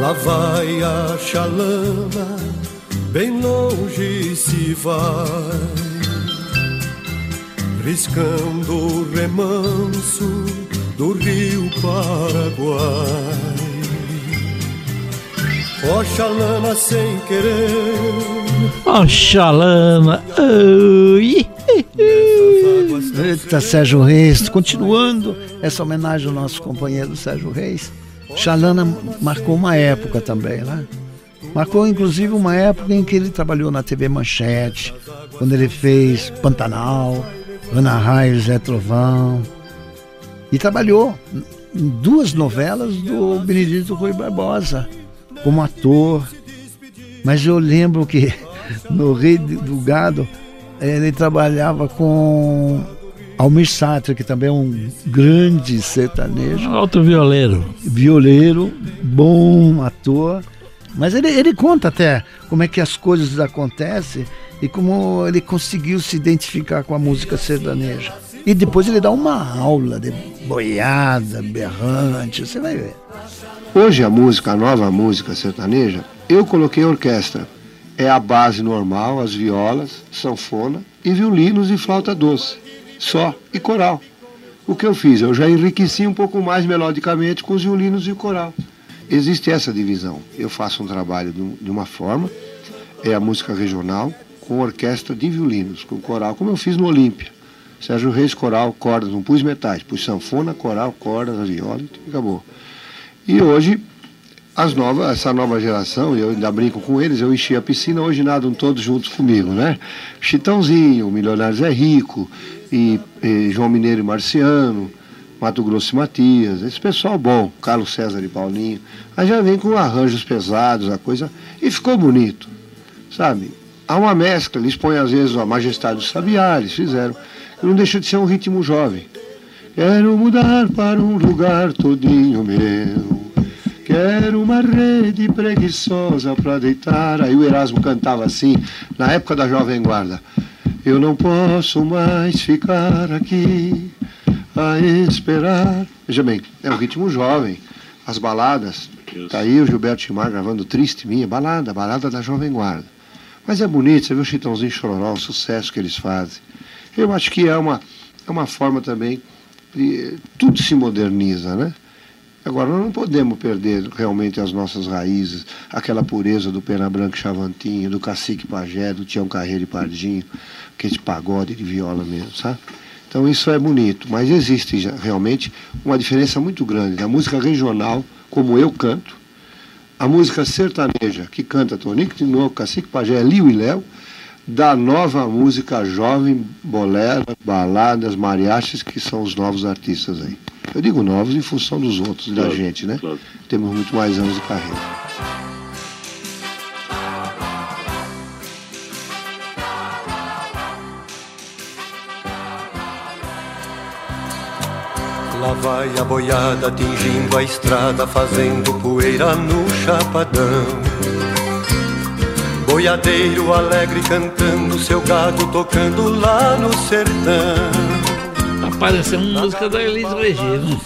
Lá vai a chalana, bem longe se vai, riscando o remanso do rio Paraguai. Ó chalana sem querer, ó chalana, oi. Eita, Sérgio Reis, continuando essa homenagem ao nosso companheiro Sérgio Reis. Xalana marcou uma época também, né? Marcou inclusive uma época em que ele trabalhou na TV Manchete, quando ele fez Pantanal, Ana Raio, Zé Trovão. E trabalhou em duas novelas do Benedito Rui Barbosa, como ator. Mas eu lembro que no Rei do Gado ele trabalhava com Almir Sater, que também é um grande sertanejo. Alto violeiro. Violeiro, bom ator. Mas ele, ele conta até como é que as coisas acontecem e como ele conseguiu se identificar com a música sertaneja. E depois ele dá uma aula de boiada, berrante, você vai ver. Hoje a música, a nova música sertaneja, eu coloquei orquestra. É a base normal, as violas, sanfona e violinos e flauta doce só e coral. O que eu fiz? Eu já enriqueci um pouco mais melodicamente com os violinos e o coral. Existe essa divisão. Eu faço um trabalho de uma forma, é a música regional, com orquestra de violinos, com coral, como eu fiz no Olímpia. Sérgio Reis, coral, cordas, não pus metais, pus sanfona, coral, cordas, viola e acabou. E hoje, as novas, essa nova geração, eu ainda brinco com eles, eu enchi a piscina, hoje nadam todos juntos comigo, né? Chitãozinho, Milionários é Rico, e, e João Mineiro e Marciano, Mato Grosso e Matias, esse pessoal bom, Carlos César e Paulinho. Aí já vem com arranjos pesados, a coisa. E ficou bonito, sabe? Há uma mescla, eles põem às vezes a Majestade dos Sabiá, eles fizeram. E não deixa de ser um ritmo jovem. Quero mudar para um lugar todinho meu. Quero uma rede preguiçosa para deitar. Aí o Erasmo cantava assim, na época da Jovem Guarda. Eu não posso mais ficar aqui a esperar. Veja bem, é um ritmo jovem. As baladas, tá aí o Gilberto Timar gravando Triste Minha, balada, balada da Jovem Guarda. Mas é bonito, você vê o Chitãozinho Chororó, o sucesso que eles fazem. Eu acho que é uma, é uma forma também, de, tudo se moderniza, né? Agora, nós não podemos perder realmente as nossas raízes, aquela pureza do Pena Branca Chavantinho, do Cacique Pajé, do Tião Carreiro e Pardinho, aquele pagode de viola mesmo, sabe? Então isso é bonito, mas existe realmente uma diferença muito grande da música regional, como eu canto, a música sertaneja, que canta Tonico de Novo, Cacique Pajé, Liu e Léo, da nova música jovem, bolero, baladas, mariachis, que são os novos artistas aí. Eu digo novos em função dos outros, claro, da gente, né? Claro. Temos muito mais anos de carreira. Lá vai a boiada atingindo a estrada, fazendo poeira no chapadão. Boiadeiro alegre cantando, seu gado tocando lá no sertão parecendo música da Elis Regina.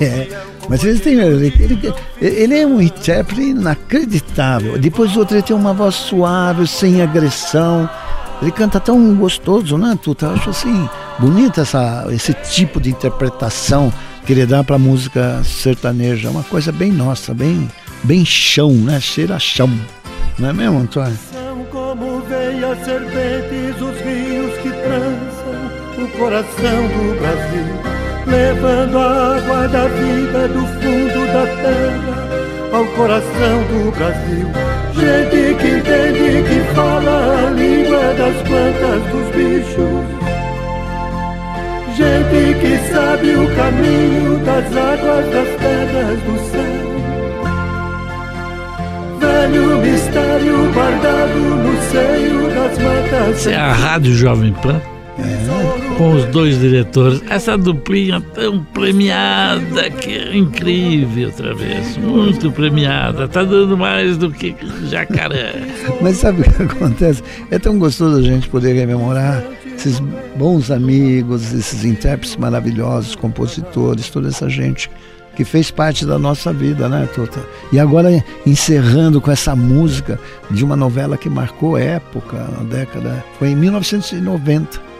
É, mas ele tem. Ele, ele, ele, é um intérprete inacreditável. Depois o outro ele tem uma voz suave, sem agressão. Ele canta tão gostoso, né, Tuta? Eu acho assim, bonita essa, esse tipo de interpretação que ele dá pra música sertaneja. É uma coisa bem nossa, bem, bem chão, né? Cheira chão. Não é mesmo, Antônio? São como veias serpentes os rios que transam o coração do Brasil, levando a água da vida do fundo da terra ao coração do Brasil. Gente que entende, que fala a língua das plantas dos bichos. Gente que sabe o caminho das águas das terras do céu. sonho guardado no seio das matas. Essa é a Rádio Jovem Pan. Com os dois diretores, essa duplinha tão premiada que é incrível, Travesso, muito premiada, tá dando mais do que jacaré. Mas sabe o que acontece? É tão gostoso a gente poder rememorar esses bons amigos, esses intérpretes maravilhosos, compositores, toda essa gente que fez parte da nossa vida, né, Tota? E agora encerrando com essa música de uma novela que marcou época, na década, foi em 1990,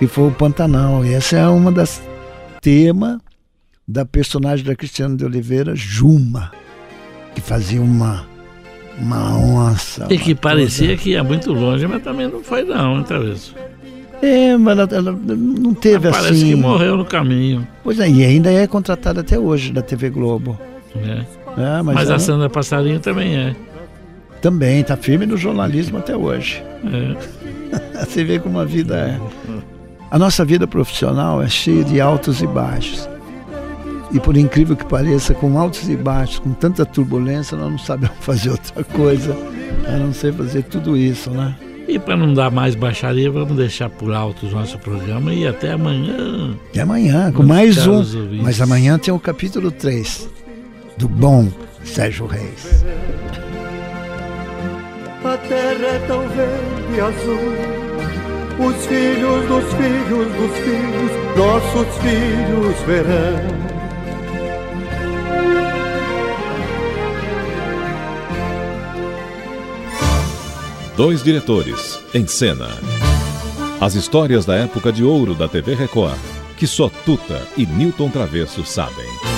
que foi o Pantanal. E essa é uma das tema da personagem da Cristiana de Oliveira, Juma, que fazia uma uma onça. E que parecia coisa- que ia muito longe, mas também não foi não, hein, Travesso? É, mas ela, ela não teve Parece assim. que morreu no caminho. Pois é, e ainda é contratada até hoje da TV Globo. né? É, mas Mas, a Sandra Passarinho também é. também está firme no jornalismo até hoje. é. Você vê como a vida é. A nossa vida profissional é cheia de altos e baixos. E por incrível que pareça, com altos e baixos, com tanta turbulência, nós não sabemos fazer outra coisa a não ser fazer tudo isso, né? E para não dar mais baixaria, vamos deixar por alto o nosso programa e até amanhã. E amanhã, com mais um. ouvintes. Mas amanhã tem o capítulo 3 do bom Sérgio Reis. A terra é tão verde e azul. Os filhos dos filhos dos filhos, nossos filhos verão. Dois diretores, em cena. As histórias da época de ouro da TV Record, que só Tuta e Newton Travesso sabem.